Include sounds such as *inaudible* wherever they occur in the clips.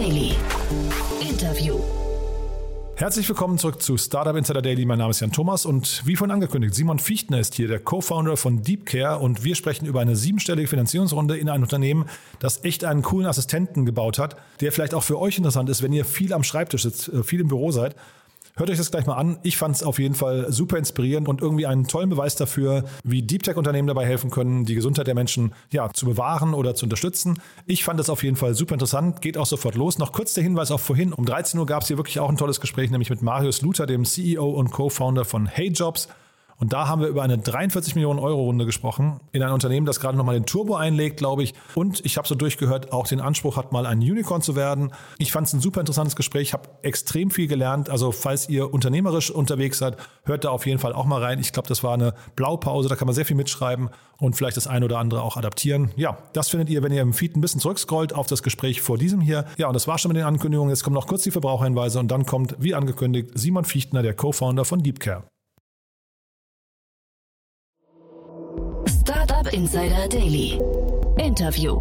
Daily. Interview. Herzlich willkommen zurück zu Startup Insider Daily. Mein Name ist Jan Thomas und wie vorhin angekündigt, Simon Fichtner ist hier, der Co-Founder von DeepCare und wir sprechen über eine siebenstellige Finanzierungsrunde in ein Unternehmen, das echt einen coolen Assistenten gebaut hat, der vielleicht auch für euch interessant ist, wenn ihr viel am Schreibtisch sitzt, äh, viel im Büro seid. Hört euch das gleich mal an. Ich fand es auf jeden Fall super inspirierend und irgendwie einen tollen Beweis dafür, wie Deep Tech-Unternehmen dabei helfen können, die Gesundheit der Menschen ja, zu bewahren oder zu unterstützen. Ich fand es auf jeden Fall super interessant. Geht auch sofort los. Noch kurz der Hinweis auf vorhin. Um 13 Uhr gab es hier wirklich auch ein tolles Gespräch, nämlich mit Marius Luther, dem CEO und Co-Founder von HeyJobs. Und da haben wir über eine 43 Millionen Euro Runde gesprochen in ein Unternehmen, das gerade nochmal den Turbo einlegt, glaube ich. Und ich habe so durchgehört, auch den Anspruch hat, mal ein Unicorn zu werden. Ich fand es ein super interessantes Gespräch, habe extrem viel gelernt. Also falls ihr unternehmerisch unterwegs seid, hört da auf jeden Fall auch mal rein. Ich glaube, das war eine Blaupause, da kann man sehr viel mitschreiben und vielleicht das eine oder andere auch adaptieren. Ja, das findet ihr, wenn ihr im Feed ein bisschen zurückscrollt auf das Gespräch vor diesem hier. Ja, und das war schon mit den Ankündigungen. Jetzt kommen noch kurz die Verbraucherhinweise und dann kommt, wie angekündigt, Simon Fichtner, der Co-Founder von DeepCare. Startup Insider Daily. Interview.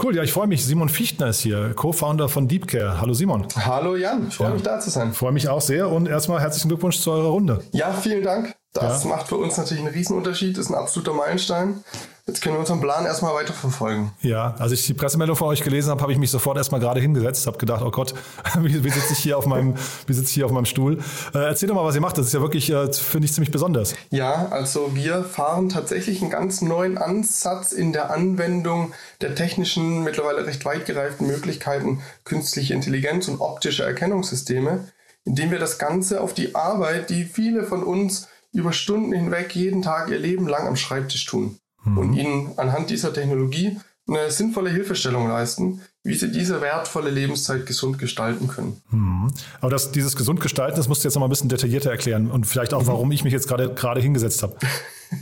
Cool, ja, ich freue mich. Simon Fichtner ist hier, Co-Founder von DeepCare. Hallo Simon. Hallo Jan, ich freue ja. mich da zu sein. Freue mich auch sehr und erstmal herzlichen Glückwunsch zu eurer Runde. Ja, vielen Dank. Das ja. macht für uns natürlich einen Riesenunterschied, ist ein absoluter Meilenstein. Jetzt können wir unseren Plan erstmal weiterverfolgen. Ja, als ich die Pressemeldung von euch gelesen habe, habe ich mich sofort erstmal gerade hingesetzt, habe gedacht, oh Gott, *laughs* wie, wie sitze ich hier auf meinem, wie sitze ich hier auf meinem Stuhl? Äh, erzähl doch mal, was ihr macht. Das ist ja wirklich, äh, finde ich, ziemlich besonders. Ja, also wir fahren tatsächlich einen ganz neuen Ansatz in der Anwendung der technischen, mittlerweile recht weit gereiften Möglichkeiten künstliche Intelligenz und optische Erkennungssysteme, indem wir das Ganze auf die Arbeit, die viele von uns über Stunden hinweg jeden Tag ihr Leben lang am Schreibtisch tun mhm. und ihnen anhand dieser Technologie eine sinnvolle Hilfestellung leisten, wie sie diese wertvolle Lebenszeit gesund gestalten können. Mhm. Aber das, dieses gesund gestalten, das musst du jetzt noch mal ein bisschen detaillierter erklären und vielleicht auch, mhm. warum ich mich jetzt gerade gerade hingesetzt habe.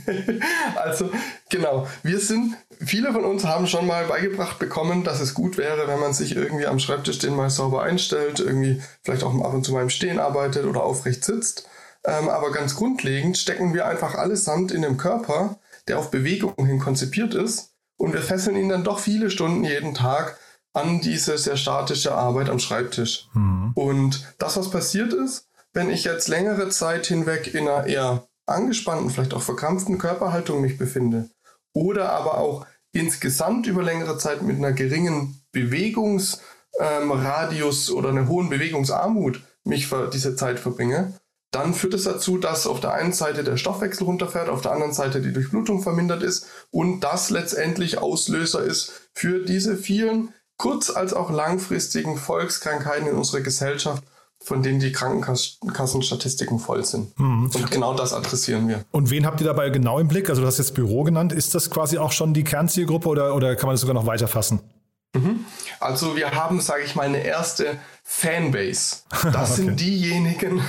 *laughs* also genau, wir sind, viele von uns haben schon mal beigebracht bekommen, dass es gut wäre, wenn man sich irgendwie am Schreibtisch den mal sauber einstellt, irgendwie vielleicht auch ab und zu mal im Stehen arbeitet oder aufrecht sitzt. Ähm, aber ganz grundlegend stecken wir einfach allesamt in dem Körper, der auf Bewegung hin konzipiert ist. Und wir fesseln ihn dann doch viele Stunden jeden Tag an diese sehr statische Arbeit am Schreibtisch. Mhm. Und das, was passiert ist, wenn ich jetzt längere Zeit hinweg in einer eher angespannten, vielleicht auch verkrampften Körperhaltung mich befinde oder aber auch insgesamt über längere Zeit mit einer geringen Bewegungsradius ähm, oder einer hohen Bewegungsarmut mich für diese Zeit verbringe, dann führt es dazu, dass auf der einen Seite der Stoffwechsel runterfährt, auf der anderen Seite die Durchblutung vermindert ist und das letztendlich Auslöser ist für diese vielen kurz- als auch langfristigen Volkskrankheiten in unserer Gesellschaft, von denen die Krankenkassenstatistiken voll sind. Mhm. Und genau das adressieren wir. Und wen habt ihr dabei genau im Blick? Also du hast jetzt Büro genannt. Ist das quasi auch schon die Kernzielgruppe oder, oder kann man das sogar noch weiter fassen? Mhm. Also wir haben, sage ich mal, eine erste Fanbase. Das *laughs* okay. sind diejenigen,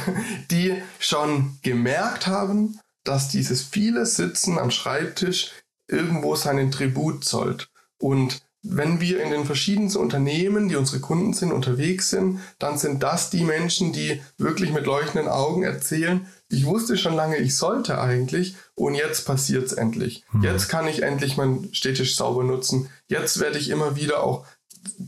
die schon gemerkt haben, dass dieses viele Sitzen am Schreibtisch irgendwo seinen Tribut zollt. Und wenn wir in den verschiedensten Unternehmen, die unsere Kunden sind, unterwegs sind, dann sind das die Menschen, die wirklich mit leuchtenden Augen erzählen, ich wusste schon lange, ich sollte eigentlich und jetzt passiert es endlich. Hm. Jetzt kann ich endlich mein Städtisch sauber nutzen. Jetzt werde ich immer wieder auch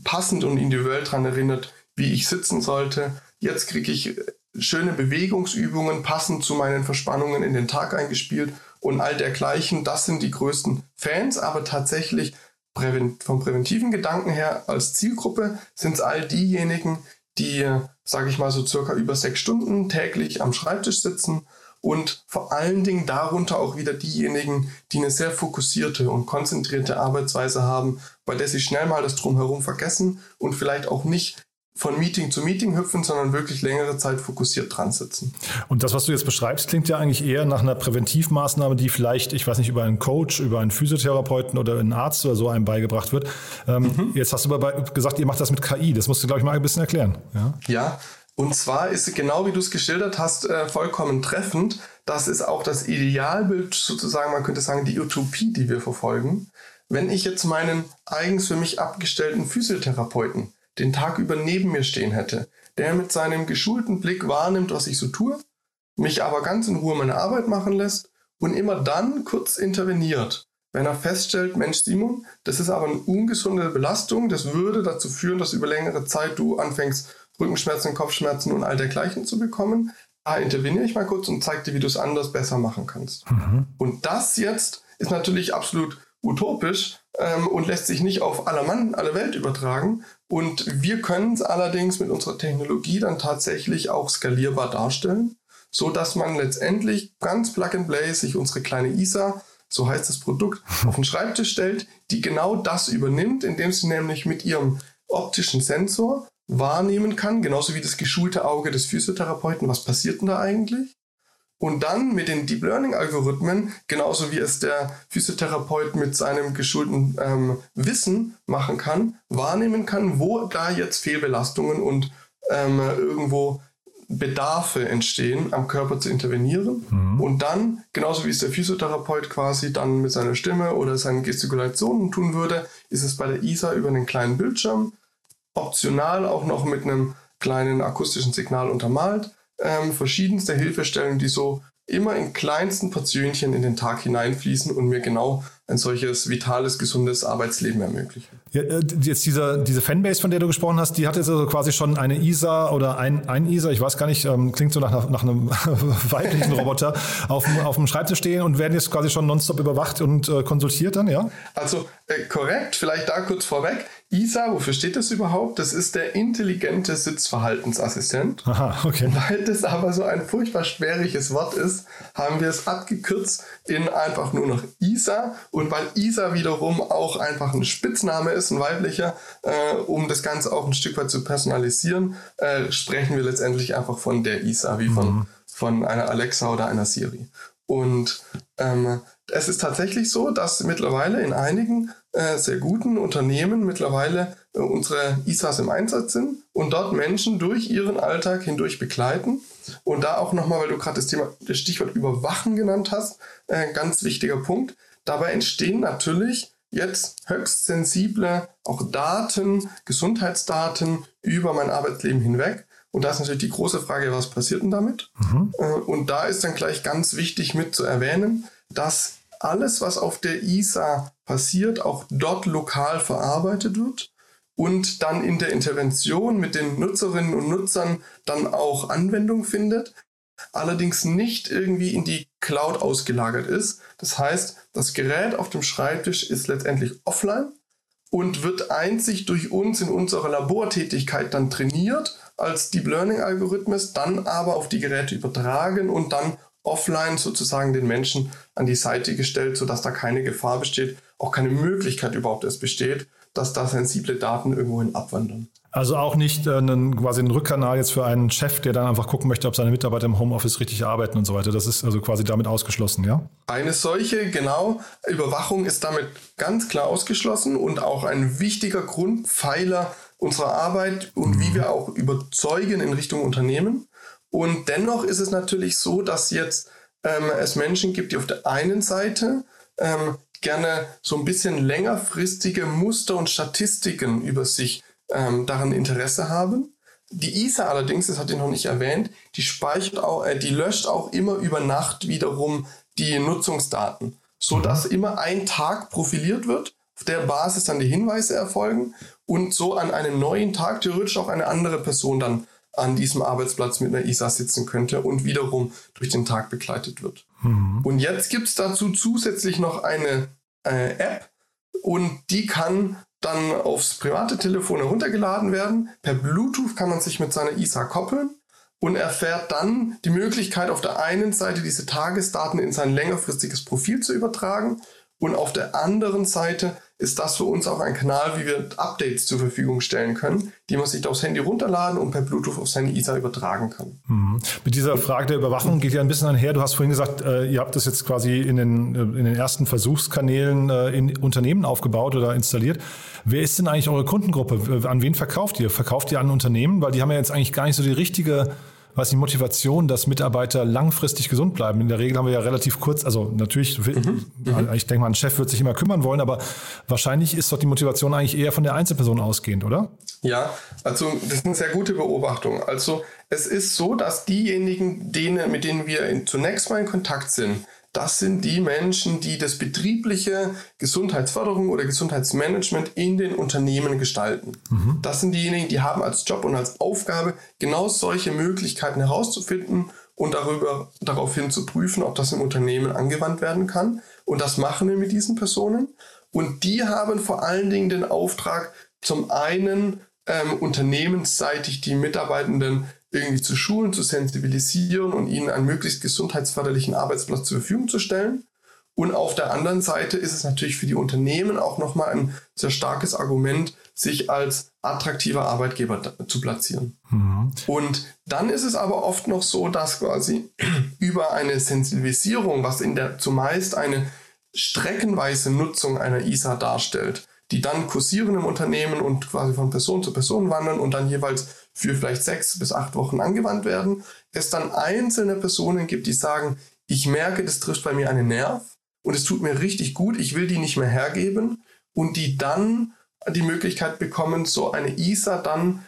passend und individuell daran erinnert, wie ich sitzen sollte. Jetzt kriege ich schöne Bewegungsübungen passend zu meinen Verspannungen in den Tag eingespielt und all dergleichen. Das sind die größten Fans, aber tatsächlich vom präventiven Gedanken her als Zielgruppe sind es all diejenigen, die, sage ich mal, so circa über sechs Stunden täglich am Schreibtisch sitzen und vor allen Dingen darunter auch wieder diejenigen, die eine sehr fokussierte und konzentrierte Arbeitsweise haben, bei der sie schnell mal das Drumherum vergessen und vielleicht auch nicht von Meeting zu Meeting hüpfen, sondern wirklich längere Zeit fokussiert dran sitzen. Und das, was du jetzt beschreibst, klingt ja eigentlich eher nach einer Präventivmaßnahme, die vielleicht, ich weiß nicht, über einen Coach, über einen Physiotherapeuten oder einen Arzt oder so einem beigebracht wird. Ähm, mhm. Jetzt hast du aber gesagt, ihr macht das mit KI. Das musst du, glaube ich, mal ein bisschen erklären. Ja, ja und zwar ist genau wie du es geschildert hast, äh, vollkommen treffend. Das ist auch das Idealbild, sozusagen, man könnte sagen, die Utopie, die wir verfolgen. Wenn ich jetzt meinen eigens für mich abgestellten Physiotherapeuten den Tag über neben mir stehen hätte, der mit seinem geschulten Blick wahrnimmt, was ich so tue, mich aber ganz in Ruhe meine Arbeit machen lässt und immer dann kurz interveniert, wenn er feststellt, Mensch Simon, das ist aber eine ungesunde Belastung, das würde dazu führen, dass über längere Zeit du anfängst, Rückenschmerzen, Kopfschmerzen und all dergleichen zu bekommen. Da interveniere ich mal kurz und zeige dir, wie du es anders besser machen kannst. Mhm. Und das jetzt ist natürlich absolut utopisch ähm, und lässt sich nicht auf aller Mann, alle Welt übertragen. Und wir können es allerdings mit unserer Technologie dann tatsächlich auch skalierbar darstellen, so dass man letztendlich ganz plug and play sich unsere kleine ISA, so heißt das Produkt, auf den Schreibtisch stellt, die genau das übernimmt, indem sie nämlich mit ihrem optischen Sensor wahrnehmen kann, genauso wie das geschulte Auge des Physiotherapeuten, was passiert denn da eigentlich? Und dann mit den Deep Learning Algorithmen, genauso wie es der Physiotherapeut mit seinem geschulten ähm, Wissen machen kann, wahrnehmen kann, wo da jetzt Fehlbelastungen und ähm, irgendwo Bedarfe entstehen, am Körper zu intervenieren. Mhm. Und dann, genauso wie es der Physiotherapeut quasi dann mit seiner Stimme oder seinen Gestikulationen tun würde, ist es bei der ISA über einen kleinen Bildschirm, optional auch noch mit einem kleinen akustischen Signal untermalt ähm, verschiedenste Hilfestellungen, die so immer in kleinsten Portionchen in den Tag hineinfließen und mir genau ein solches vitales, gesundes Arbeitsleben ermöglichen. Ja, äh, jetzt diese, diese Fanbase, von der du gesprochen hast, die hat jetzt also quasi schon eine ISA oder ein, ein ISA, ich weiß gar nicht, ähm, klingt so nach, nach einem *laughs* weiblichen Roboter, auf, auf dem Schreibtisch stehen und werden jetzt quasi schon nonstop überwacht und äh, konsultiert dann, ja? Also äh, korrekt, vielleicht da kurz vorweg. ISA, wofür steht das überhaupt? Das ist der intelligente Sitzverhaltensassistent. Aha, okay. Weil das aber so ein furchtbar schwieriges Wort ist, haben wir es abgekürzt in einfach nur noch ISA. Und weil ISA wiederum auch einfach ein Spitzname ist, ein weiblicher, äh, um das Ganze auch ein Stück weit zu personalisieren, äh, sprechen wir letztendlich einfach von der ISA, wie von, mhm. von einer Alexa oder einer Siri. Und ähm, es ist tatsächlich so, dass mittlerweile in einigen äh, sehr guten Unternehmen mittlerweile äh, unsere ISAs im Einsatz sind und dort Menschen durch ihren Alltag hindurch begleiten. Und da auch nochmal, weil du gerade das Thema, das Stichwort Überwachen genannt hast, äh, ganz wichtiger Punkt. Dabei entstehen natürlich jetzt höchst sensible auch Daten, Gesundheitsdaten über mein Arbeitsleben hinweg. Und da ist natürlich die große Frage, was passiert denn damit? Mhm. Äh, und da ist dann gleich ganz wichtig mit zu erwähnen, dass alles, was auf der ISA passiert, auch dort lokal verarbeitet wird und dann in der Intervention mit den Nutzerinnen und Nutzern dann auch Anwendung findet, allerdings nicht irgendwie in die Cloud ausgelagert ist. Das heißt, das Gerät auf dem Schreibtisch ist letztendlich offline und wird einzig durch uns in unserer Labortätigkeit dann trainiert als Deep Learning Algorithmus, dann aber auf die Geräte übertragen und dann offline sozusagen den Menschen an die Seite gestellt, sodass da keine Gefahr besteht, auch keine Möglichkeit überhaupt erst besteht, dass da sensible Daten irgendwohin abwandern. Also auch nicht äh, einen, quasi ein Rückkanal jetzt für einen Chef, der dann einfach gucken möchte, ob seine Mitarbeiter im Homeoffice richtig arbeiten und so weiter. Das ist also quasi damit ausgeschlossen, ja? Eine solche, genau, Überwachung ist damit ganz klar ausgeschlossen und auch ein wichtiger Grundpfeiler unserer Arbeit und mhm. wie wir auch überzeugen in Richtung Unternehmen. Und dennoch ist es natürlich so, dass jetzt ähm, es Menschen gibt, die auf der einen Seite ähm, gerne so ein bisschen längerfristige Muster und Statistiken über sich ähm, daran Interesse haben. Die ISA allerdings, das hat ich noch nicht erwähnt, die speichert auch, äh, die löscht auch immer über Nacht wiederum die Nutzungsdaten, so dass mhm. immer ein Tag profiliert wird, auf der Basis dann die Hinweise erfolgen und so an einem neuen Tag theoretisch auch eine andere Person dann an diesem Arbeitsplatz mit einer ISA sitzen könnte und wiederum durch den Tag begleitet wird. Mhm. Und jetzt gibt es dazu zusätzlich noch eine äh, App und die kann dann aufs private Telefon heruntergeladen werden. Per Bluetooth kann man sich mit seiner ISA koppeln und erfährt dann die Möglichkeit, auf der einen Seite diese Tagesdaten in sein längerfristiges Profil zu übertragen und auf der anderen Seite ist das für uns auch ein Kanal, wie wir Updates zur Verfügung stellen können, die man sich aufs Handy runterladen und per Bluetooth auf seine ISA übertragen kann. Mhm. Mit dieser Frage der Überwachung geht ja ein bisschen einher. Du hast vorhin gesagt, äh, ihr habt das jetzt quasi in den, äh, in den ersten Versuchskanälen äh, in Unternehmen aufgebaut oder installiert. Wer ist denn eigentlich eure Kundengruppe? An wen verkauft ihr? Verkauft ihr an Unternehmen? Weil die haben ja jetzt eigentlich gar nicht so die richtige was die Motivation, dass Mitarbeiter langfristig gesund bleiben? In der Regel haben wir ja relativ kurz, also natürlich, mhm. mhm. ich denke mal, ein Chef wird sich immer kümmern wollen, aber wahrscheinlich ist doch die Motivation eigentlich eher von der Einzelperson ausgehend, oder? Ja, also das ist eine sehr gute Beobachtung. Also es ist so, dass diejenigen, denen, mit denen wir zunächst mal in Kontakt sind, das sind die Menschen, die das betriebliche Gesundheitsförderung oder Gesundheitsmanagement in den Unternehmen gestalten. Mhm. Das sind diejenigen, die haben als Job und als Aufgabe genau solche Möglichkeiten herauszufinden und darüber, daraufhin zu prüfen, ob das im Unternehmen angewandt werden kann. Und das machen wir mit diesen Personen. Und die haben vor allen Dingen den Auftrag, zum einen ähm, unternehmensseitig die Mitarbeitenden irgendwie zu schulen, zu sensibilisieren und ihnen einen möglichst gesundheitsförderlichen Arbeitsplatz zur Verfügung zu stellen. Und auf der anderen Seite ist es natürlich für die Unternehmen auch nochmal ein sehr starkes Argument, sich als attraktiver Arbeitgeber zu platzieren. Mhm. Und dann ist es aber oft noch so, dass quasi *clears throat* über eine Sensibilisierung, was in der zumeist eine streckenweise Nutzung einer ISA darstellt, die dann kursieren im Unternehmen und quasi von Person zu Person wandern und dann jeweils für vielleicht sechs bis acht Wochen angewandt werden, es dann einzelne Personen gibt, die sagen, ich merke, das trifft bei mir einen Nerv und es tut mir richtig gut, ich will die nicht mehr hergeben und die dann die Möglichkeit bekommen, so eine ISA dann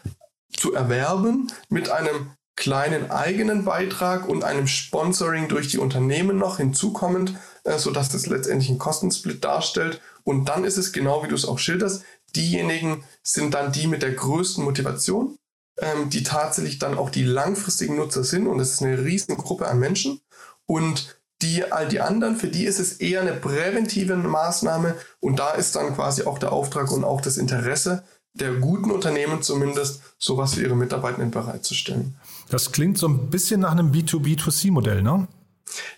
zu erwerben mit einem kleinen eigenen Beitrag und einem Sponsoring durch die Unternehmen noch hinzukommend, äh, sodass das letztendlich einen Kostensplit darstellt. Und dann ist es genau, wie du es auch schilderst, diejenigen sind dann die mit der größten Motivation, ähm, die tatsächlich dann auch die langfristigen Nutzer sind. Und es ist eine Riesengruppe an Menschen. Und die, all die anderen, für die ist es eher eine präventive Maßnahme. Und da ist dann quasi auch der Auftrag und auch das Interesse der guten Unternehmen zumindest, sowas für ihre Mitarbeitenden bereitzustellen. Das klingt so ein bisschen nach einem B2B2C-Modell, ne?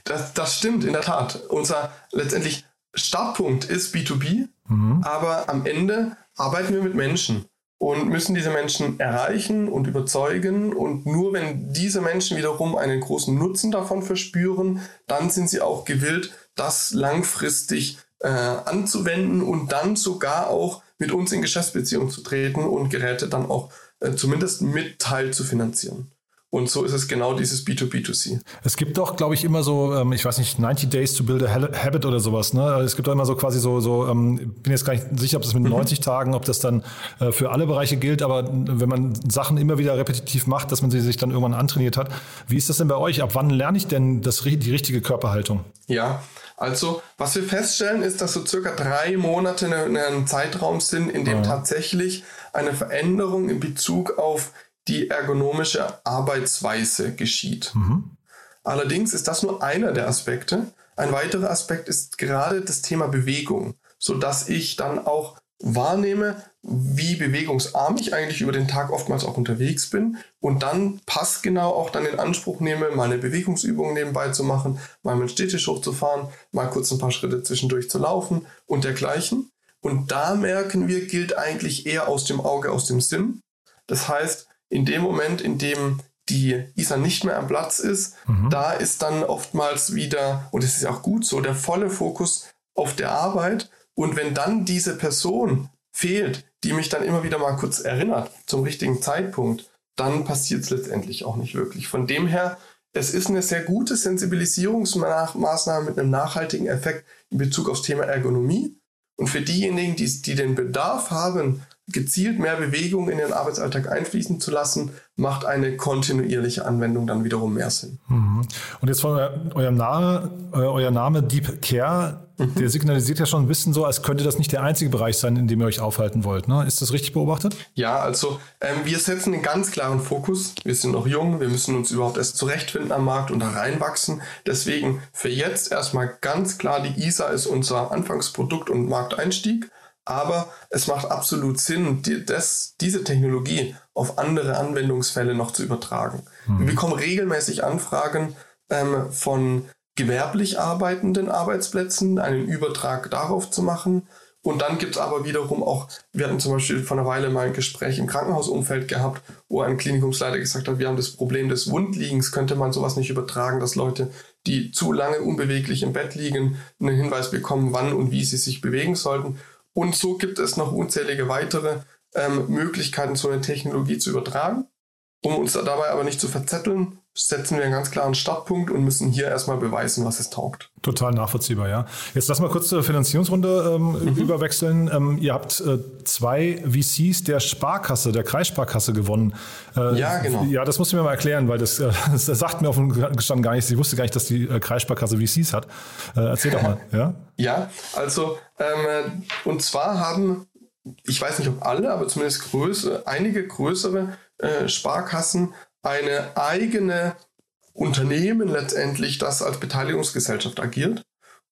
Das, das stimmt, in der Tat. Unser letztendlich Startpunkt ist B2B, mhm. aber am Ende arbeiten wir mit Menschen und müssen diese Menschen erreichen und überzeugen. Und nur wenn diese Menschen wiederum einen großen Nutzen davon verspüren, dann sind sie auch gewillt, das langfristig äh, anzuwenden und dann sogar auch mit uns in Geschäftsbeziehung zu treten und Geräte dann auch äh, zumindest mit Teil zu finanzieren. Und so ist es genau dieses B2B2C. Es gibt doch, glaube ich, immer so, ähm, ich weiß nicht, 90 Days to build a habit oder sowas. Ne? Es gibt doch immer so quasi so, so ähm, bin jetzt gar nicht sicher, ob das mit 90 mhm. Tagen, ob das dann äh, für alle Bereiche gilt, aber wenn man Sachen immer wieder repetitiv macht, dass man sie sich dann irgendwann antrainiert hat. Wie ist das denn bei euch? Ab wann lerne ich denn das, die richtige Körperhaltung? Ja, also was wir feststellen, ist, dass so circa drei Monate ein Zeitraum sind, in dem ja. tatsächlich eine Veränderung in Bezug auf die ergonomische Arbeitsweise geschieht. Mhm. Allerdings ist das nur einer der Aspekte. Ein weiterer Aspekt ist gerade das Thema Bewegung, sodass ich dann auch wahrnehme, wie bewegungsarm ich eigentlich über den Tag oftmals auch unterwegs bin und dann passgenau auch dann in Anspruch nehme, meine Bewegungsübungen nebenbei zu machen, mal mit Städtisch hochzufahren, mal kurz ein paar Schritte zwischendurch zu laufen und dergleichen. Und da merken wir, gilt eigentlich eher aus dem Auge, aus dem Sinn. Das heißt, in dem Moment, in dem die ISA nicht mehr am Platz ist, mhm. da ist dann oftmals wieder, und es ist auch gut so, der volle Fokus auf der Arbeit. Und wenn dann diese Person fehlt, die mich dann immer wieder mal kurz erinnert zum richtigen Zeitpunkt, dann passiert es letztendlich auch nicht wirklich. Von dem her, es ist eine sehr gute Sensibilisierungsmaßnahme mit einem nachhaltigen Effekt in Bezug aufs Thema Ergonomie. Und für diejenigen, die, die den Bedarf haben, gezielt mehr Bewegung in den Arbeitsalltag einfließen zu lassen, macht eine kontinuierliche Anwendung dann wiederum mehr Sinn. Mhm. Und jetzt von eurem Name, äh, euer Name Deep Care, mhm. der signalisiert ja schon ein bisschen so, als könnte das nicht der einzige Bereich sein, in dem ihr euch aufhalten wollt. Ne? Ist das richtig beobachtet? Ja, also ähm, wir setzen einen ganz klaren Fokus. Wir sind noch jung, wir müssen uns überhaupt erst zurechtfinden am Markt und da reinwachsen. Deswegen für jetzt erstmal ganz klar, die ISA ist unser Anfangsprodukt und Markteinstieg. Aber es macht absolut Sinn, die, das, diese Technologie auf andere Anwendungsfälle noch zu übertragen. Mhm. Wir bekommen regelmäßig Anfragen ähm, von gewerblich arbeitenden Arbeitsplätzen, einen Übertrag darauf zu machen. Und dann gibt es aber wiederum auch, wir hatten zum Beispiel vor einer Weile mal ein Gespräch im Krankenhausumfeld gehabt, wo ein Klinikumsleiter gesagt hat, wir haben das Problem des Wundliegens, könnte man sowas nicht übertragen, dass Leute, die zu lange unbeweglich im Bett liegen, einen Hinweis bekommen, wann und wie sie sich bewegen sollten. Und so gibt es noch unzählige weitere ähm, Möglichkeiten, so eine Technologie zu übertragen. Um uns dabei aber nicht zu verzetteln, setzen wir einen ganz klaren Startpunkt und müssen hier erstmal beweisen, was es taugt. Total nachvollziehbar, ja. Jetzt lass mal kurz zur Finanzierungsrunde ähm, mhm. überwechseln. Ähm, ihr habt äh, zwei VCs der Sparkasse, der Kreissparkasse gewonnen. Äh, ja, genau. Ja, das musst du mir mal erklären, weil das, äh, *laughs* das sagt mir auf dem Gestanden gar nichts. Ich wusste gar nicht, dass die äh, Kreissparkasse VCs hat. Äh, erzähl doch mal, *laughs* ja? Ja, also ähm, und zwar haben, ich weiß nicht ob alle, aber zumindest größere, einige größere äh, Sparkassen eine eigene Unternehmen letztendlich, das als Beteiligungsgesellschaft agiert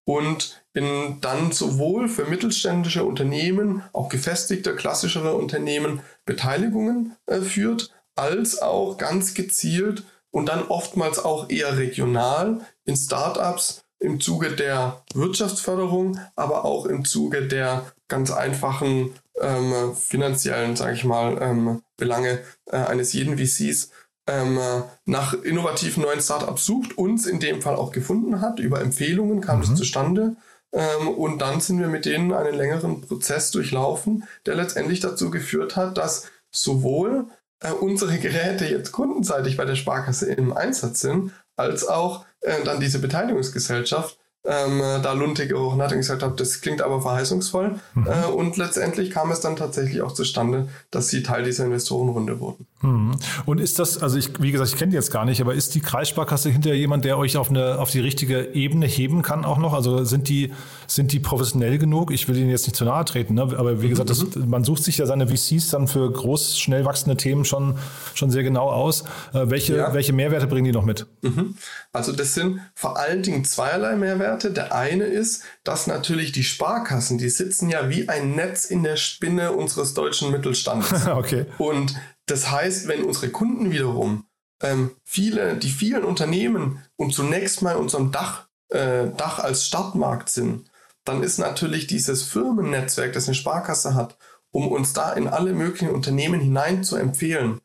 und in dann sowohl für mittelständische Unternehmen, auch gefestigte, klassischere Unternehmen Beteiligungen äh, führt, als auch ganz gezielt und dann oftmals auch eher regional in Startups im Zuge der Wirtschaftsförderung, aber auch im Zuge der ganz einfachen ähm, finanziellen, sage ich mal, ähm, Belange äh, eines jeden VCs ähm, nach innovativen neuen Startups sucht, uns in dem Fall auch gefunden hat. Über Empfehlungen kam es mhm. zustande. Ähm, und dann sind wir mit denen einen längeren Prozess durchlaufen, der letztendlich dazu geführt hat, dass sowohl äh, unsere Geräte jetzt kundenseitig bei der Sparkasse im Einsatz sind, als auch äh, dann diese Beteiligungsgesellschaft ähm, da Lunte gerochen hat und gesagt hat, das klingt aber verheißungsvoll. Mhm. Äh, und letztendlich kam es dann tatsächlich auch zustande, dass sie Teil dieser Investorenrunde wurden. Mhm. Und ist das, also ich, wie gesagt, ich kenne die jetzt gar nicht, aber ist die Kreissparkasse hinterher jemand, der euch auf, eine, auf die richtige Ebene heben kann auch noch? Also sind die, sind die professionell genug? Ich will ihnen jetzt nicht zu nahe treten, ne? aber wie gesagt, das, mhm. man sucht sich ja seine VCs dann für groß, schnell wachsende Themen schon, schon sehr genau aus. Äh, welche, ja. welche Mehrwerte bringen die noch mit? Mhm. Also das sind vor allen Dingen zweierlei Mehrwerte. Der eine ist, dass natürlich die Sparkassen, die sitzen ja wie ein Netz in der Spinne unseres deutschen Mittelstandes. *laughs* okay. Und das heißt, wenn unsere Kunden wiederum ähm, viele, die vielen Unternehmen und zunächst mal unserem Dach, äh, Dach als Startmarkt sind, dann ist natürlich dieses Firmennetzwerk, das eine Sparkasse hat, um uns da in alle möglichen Unternehmen hinein zu empfehlen,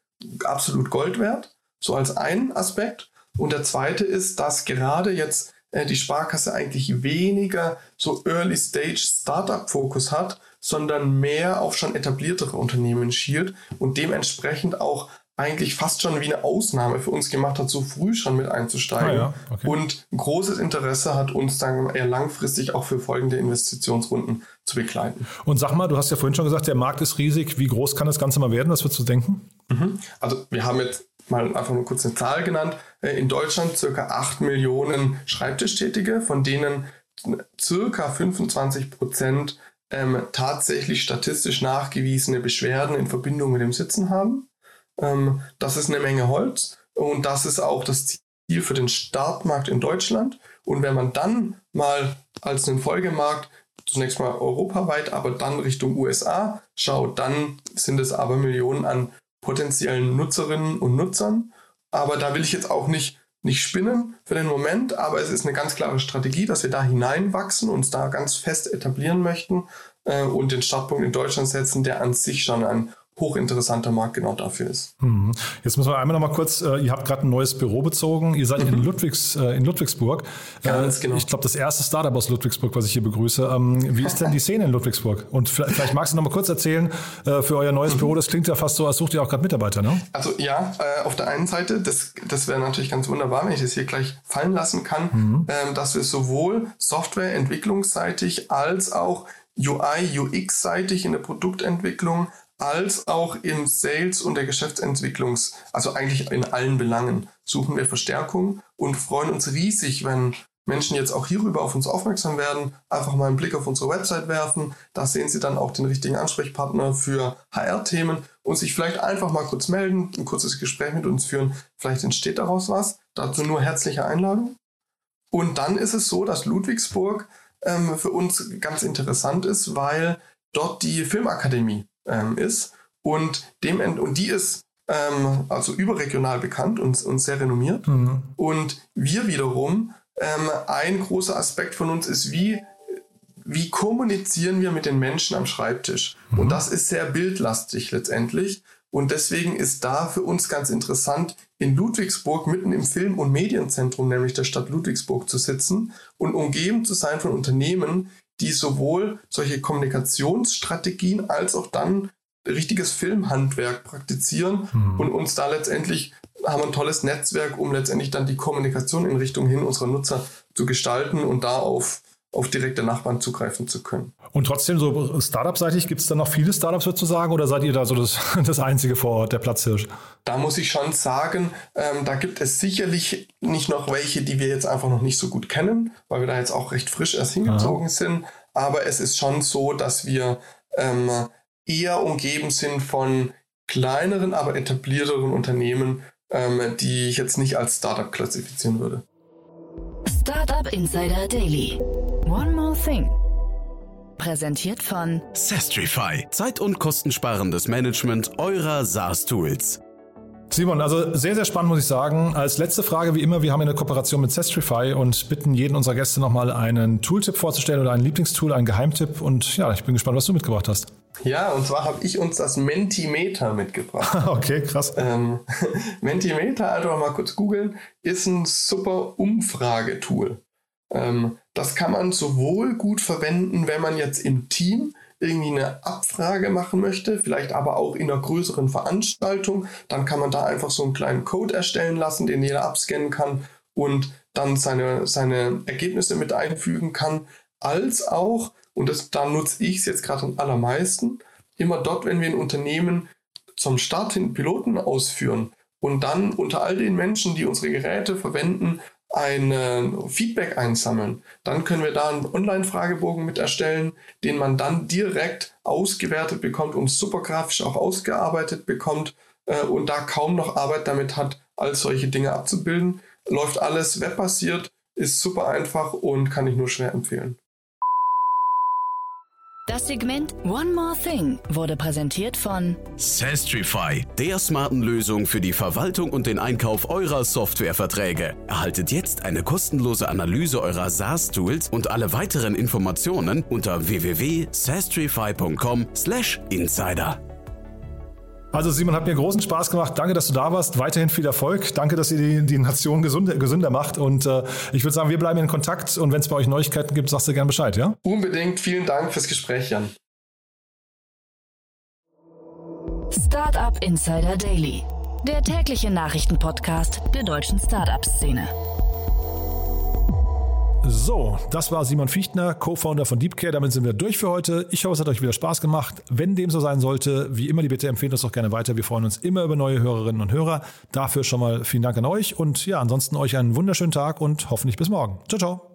absolut Gold wert. So als ein Aspekt. Und der zweite ist, dass gerade jetzt die Sparkasse eigentlich weniger so Early Stage Startup Fokus hat, sondern mehr auf schon etabliertere Unternehmen schielt und dementsprechend auch eigentlich fast schon wie eine Ausnahme für uns gemacht hat, so früh schon mit einzusteigen. Ah ja, okay. Und großes Interesse hat uns dann eher langfristig auch für folgende Investitionsrunden zu begleiten. Und sag mal, du hast ja vorhin schon gesagt, der Markt ist riesig. Wie groß kann das Ganze mal werden? Was würdest du denken? Mhm. Also wir haben jetzt mal einfach nur kurz eine Zahl genannt. Äh, in Deutschland circa 8 Millionen Schreibtischtätige, von denen circa 25 Prozent ähm, tatsächlich statistisch nachgewiesene Beschwerden in Verbindung mit dem Sitzen haben. Ähm, das ist eine Menge Holz und das ist auch das Ziel für den Startmarkt in Deutschland. Und wenn man dann mal als einen Folgemarkt zunächst mal europaweit, aber dann Richtung USA schaut, dann sind es aber Millionen an potenziellen Nutzerinnen und Nutzern. Aber da will ich jetzt auch nicht nicht spinnen für den Moment, aber es ist eine ganz klare Strategie, dass wir da hineinwachsen, uns da ganz fest etablieren möchten äh, und den Startpunkt in Deutschland setzen, der an sich schon ein hochinteressanter Markt genau dafür ist. Mhm. Jetzt müssen wir einmal noch mal kurz, äh, ihr habt gerade ein neues Büro bezogen, ihr seid in, *laughs* Ludwigs, äh, in Ludwigsburg. Ganz äh, genau. Ich glaube, das erste Startup aus Ludwigsburg, was ich hier begrüße. Ähm, wie ist denn die Szene in Ludwigsburg? Und vielleicht, vielleicht magst du noch mal kurz erzählen äh, für euer neues mhm. Büro, das klingt ja fast so, als sucht ihr auch gerade Mitarbeiter, ne? Also ja, auf der einen Seite, das, das wäre natürlich ganz wunderbar, wenn ich das hier gleich fallen lassen kann, mhm. ähm, dass wir sowohl Softwareentwicklungsseitig als auch UI, UX-seitig in der Produktentwicklung als auch im Sales und der Geschäftsentwicklungs, also eigentlich in allen Belangen suchen wir Verstärkung und freuen uns riesig, wenn Menschen jetzt auch hierüber auf uns aufmerksam werden, einfach mal einen Blick auf unsere Website werfen. Da sehen Sie dann auch den richtigen Ansprechpartner für HR-Themen und sich vielleicht einfach mal kurz melden, ein kurzes Gespräch mit uns führen. Vielleicht entsteht daraus was. Dazu nur herzliche Einladung. Und dann ist es so, dass Ludwigsburg ähm, für uns ganz interessant ist, weil dort die Filmakademie ähm, ist. Und, dem, und die ist ähm, also überregional bekannt und, und sehr renommiert. Mhm. Und wir wiederum, ähm, ein großer Aspekt von uns ist, wie, wie kommunizieren wir mit den Menschen am Schreibtisch. Mhm. Und das ist sehr bildlastig letztendlich. Und deswegen ist da für uns ganz interessant, in Ludwigsburg mitten im Film- und Medienzentrum, nämlich der Stadt Ludwigsburg, zu sitzen und umgeben zu sein von Unternehmen, die sowohl solche Kommunikationsstrategien als auch dann richtiges Filmhandwerk praktizieren mhm. und uns da letztendlich haben ein tolles Netzwerk, um letztendlich dann die Kommunikation in Richtung hin unserer Nutzer zu gestalten und da auf auf direkte Nachbarn zugreifen zu können. Und trotzdem, so Startup-seitig, gibt es da noch viele Startups sozusagen oder seid ihr da so das, *laughs* das einzige vor Ort, der Platzhirsch? Da muss ich schon sagen, ähm, da gibt es sicherlich nicht noch welche, die wir jetzt einfach noch nicht so gut kennen, weil wir da jetzt auch recht frisch erst hingezogen Aha. sind. Aber es ist schon so, dass wir ähm, eher umgeben sind von kleineren, aber etablierteren Unternehmen, ähm, die ich jetzt nicht als Startup klassifizieren würde. Startup Insider Daily. More thing. Präsentiert von Sestrify. Zeit- und kostensparendes Management eurer SaaS-Tools. Simon, also sehr, sehr spannend, muss ich sagen. Als letzte Frage, wie immer, wir haben eine Kooperation mit Sestrify und bitten jeden unserer Gäste nochmal einen Tooltip vorzustellen oder ein Lieblingstool, einen Geheimtipp. Und ja, ich bin gespannt, was du mitgebracht hast. Ja, und zwar habe ich uns das Mentimeter mitgebracht. *laughs* okay, krass. Ähm, *laughs* Mentimeter, also mal kurz googeln, ist ein super Umfragetool. Ähm, das kann man sowohl gut verwenden, wenn man jetzt im Team irgendwie eine Abfrage machen möchte, vielleicht aber auch in einer größeren Veranstaltung, dann kann man da einfach so einen kleinen Code erstellen lassen, den jeder abscannen kann und dann seine, seine Ergebnisse mit einfügen kann, als auch, und das, da nutze ich es jetzt gerade am allermeisten, immer dort, wenn wir ein Unternehmen zum Start hin Piloten ausführen und dann unter all den Menschen, die unsere Geräte verwenden, ein Feedback einsammeln. Dann können wir da einen Online-Fragebogen mit erstellen, den man dann direkt ausgewertet bekommt und super grafisch auch ausgearbeitet bekommt äh, und da kaum noch Arbeit damit hat, all solche Dinge abzubilden. Läuft alles webbasiert, ist super einfach und kann ich nur schwer empfehlen. Das Segment One More Thing wurde präsentiert von Sastrify, der smarten Lösung für die Verwaltung und den Einkauf eurer Softwareverträge. Erhaltet jetzt eine kostenlose Analyse eurer SaaS-Tools und alle weiteren Informationen unter www.sastrify.com/insider. Also Simon, hat mir großen Spaß gemacht. Danke, dass du da warst. Weiterhin viel Erfolg. Danke, dass ihr die, die Nation gesünder, gesünder macht. Und äh, ich würde sagen, wir bleiben in Kontakt. Und wenn es bei euch Neuigkeiten gibt, sagst du gerne Bescheid, ja? Unbedingt. Vielen Dank fürs Gespräch, Jan. Startup Insider Daily. Der tägliche Nachrichtenpodcast der deutschen Startup-Szene. So, das war Simon Fichtner, Co-Founder von Deepcare. Damit sind wir durch für heute. Ich hoffe, es hat euch wieder Spaß gemacht. Wenn dem so sein sollte, wie immer die Bitte empfehlt uns doch gerne weiter. Wir freuen uns immer über neue Hörerinnen und Hörer. Dafür schon mal vielen Dank an euch und ja, ansonsten euch einen wunderschönen Tag und hoffentlich bis morgen. Ciao, ciao.